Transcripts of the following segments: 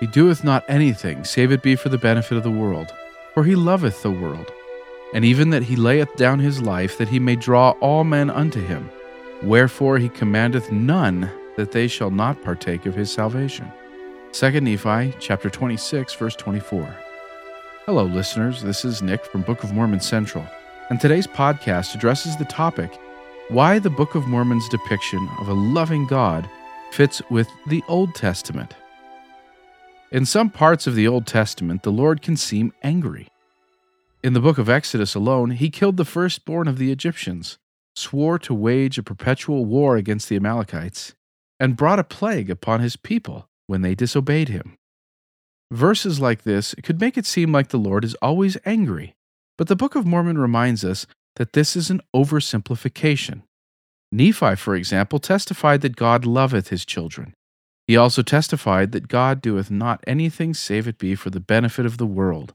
He doeth not anything, save it be for the benefit of the world. For he loveth the world, and even that he layeth down his life, that he may draw all men unto him. Wherefore he commandeth none that they shall not partake of his salvation. 2 Nephi chapter 26 verse 24. Hello listeners, this is Nick from Book of Mormon Central, and today's podcast addresses the topic why the Book of Mormon's depiction of a loving God fits with the Old Testament. In some parts of the Old Testament, the Lord can seem angry. In the book of Exodus alone, he killed the firstborn of the Egyptians, swore to wage a perpetual war against the Amalekites, and brought a plague upon his people when they disobeyed him. Verses like this could make it seem like the Lord is always angry, but the Book of Mormon reminds us that this is an oversimplification. Nephi, for example, testified that God loveth his children. He also testified that God doeth not anything save it be for the benefit of the world.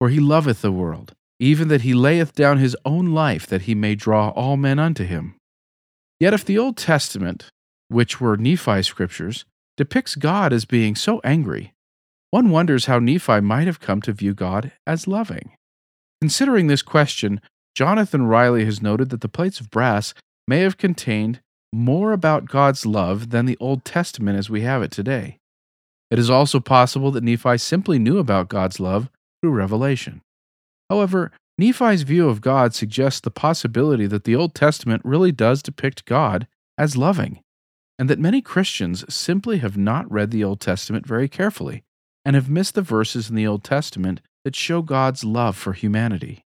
For he loveth the world, even that he layeth down his own life that he may draw all men unto him. Yet if the Old Testament, which were Nephi's scriptures, depicts God as being so angry, one wonders how Nephi might have come to view God as loving. Considering this question, Jonathan Riley has noted that the plates of brass may have contained more about God's love than the Old Testament as we have it today. It is also possible that Nephi simply knew about God's love through revelation. However, Nephi's view of God suggests the possibility that the Old Testament really does depict God as loving, and that many Christians simply have not read the Old Testament very carefully and have missed the verses in the Old Testament that show God's love for humanity.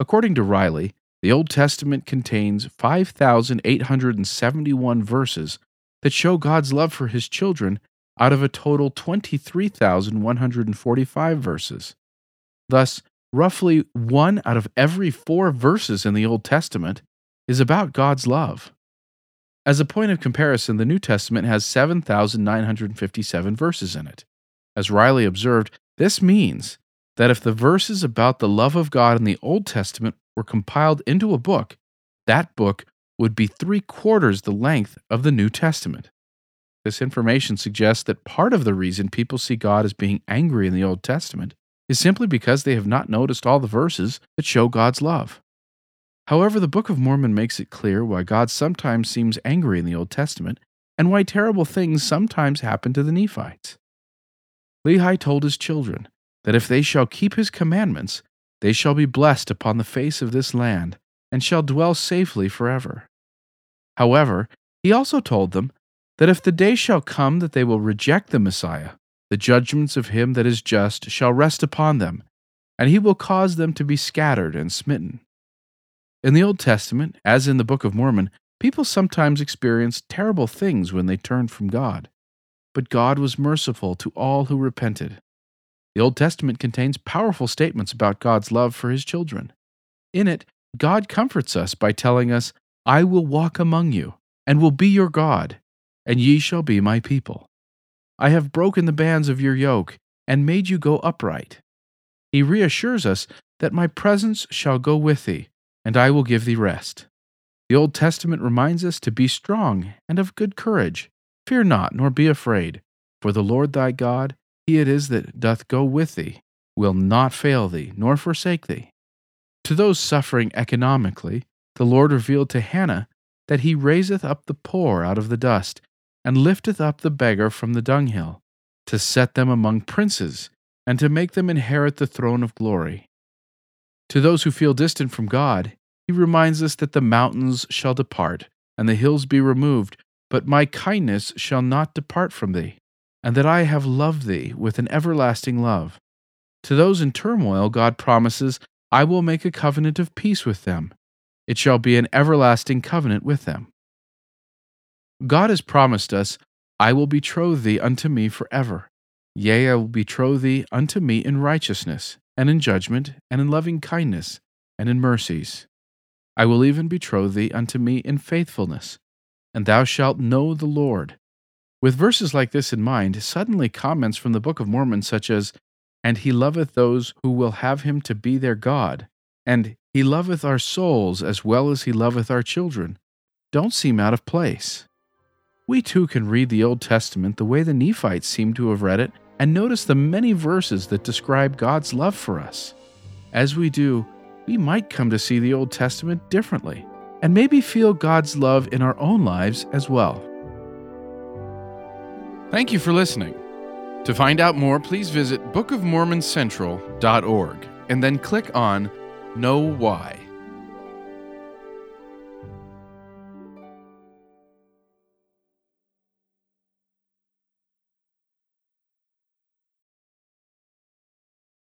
According to Riley, the Old Testament contains 5,871 verses that show God's love for his children out of a total 23,145 verses. Thus, roughly one out of every four verses in the Old Testament is about God's love. As a point of comparison, the New Testament has 7,957 verses in it. As Riley observed, this means that if the verses about the love of God in the Old Testament were compiled into a book, that book would be three quarters the length of the New Testament. This information suggests that part of the reason people see God as being angry in the Old Testament is simply because they have not noticed all the verses that show God's love. However, the Book of Mormon makes it clear why God sometimes seems angry in the Old Testament and why terrible things sometimes happen to the Nephites. Lehi told his children that if they shall keep his commandments, they shall be blessed upon the face of this land, and shall dwell safely forever. However, he also told them that if the day shall come that they will reject the Messiah, the judgments of him that is just shall rest upon them, and he will cause them to be scattered and smitten. In the Old Testament, as in the Book of Mormon, people sometimes experienced terrible things when they turned from God. But God was merciful to all who repented. The Old Testament contains powerful statements about God's love for his children. In it, God comforts us by telling us, I will walk among you, and will be your God, and ye shall be my people. I have broken the bands of your yoke, and made you go upright. He reassures us that my presence shall go with thee, and I will give thee rest. The Old Testament reminds us to be strong and of good courage. Fear not, nor be afraid, for the Lord thy God, he it is that doth go with thee, will not fail thee, nor forsake thee. To those suffering economically, the Lord revealed to Hannah that he raiseth up the poor out of the dust, and lifteth up the beggar from the dunghill, to set them among princes, and to make them inherit the throne of glory. To those who feel distant from God, he reminds us that the mountains shall depart, and the hills be removed, but my kindness shall not depart from thee and that I have loved thee with an everlasting love. To those in turmoil, God promises, I will make a covenant of peace with them. It shall be an everlasting covenant with them. God has promised us, I will betroth thee unto me forever. Yea, I will betroth thee unto me in righteousness, and in judgment, and in loving kindness, and in mercies. I will even betroth thee unto me in faithfulness, and thou shalt know the Lord. With verses like this in mind, suddenly comments from the Book of Mormon, such as, And he loveth those who will have him to be their God, and he loveth our souls as well as he loveth our children, don't seem out of place. we too can read the Old Testament the way the Nephites seem to have read it and notice the many verses that describe God's love for us. As we do, we might come to see the Old Testament differently and maybe feel God's love in our own lives as well. Thank you for listening. To find out more, please visit bookofmormoncentral.org and then click on KnoWhy.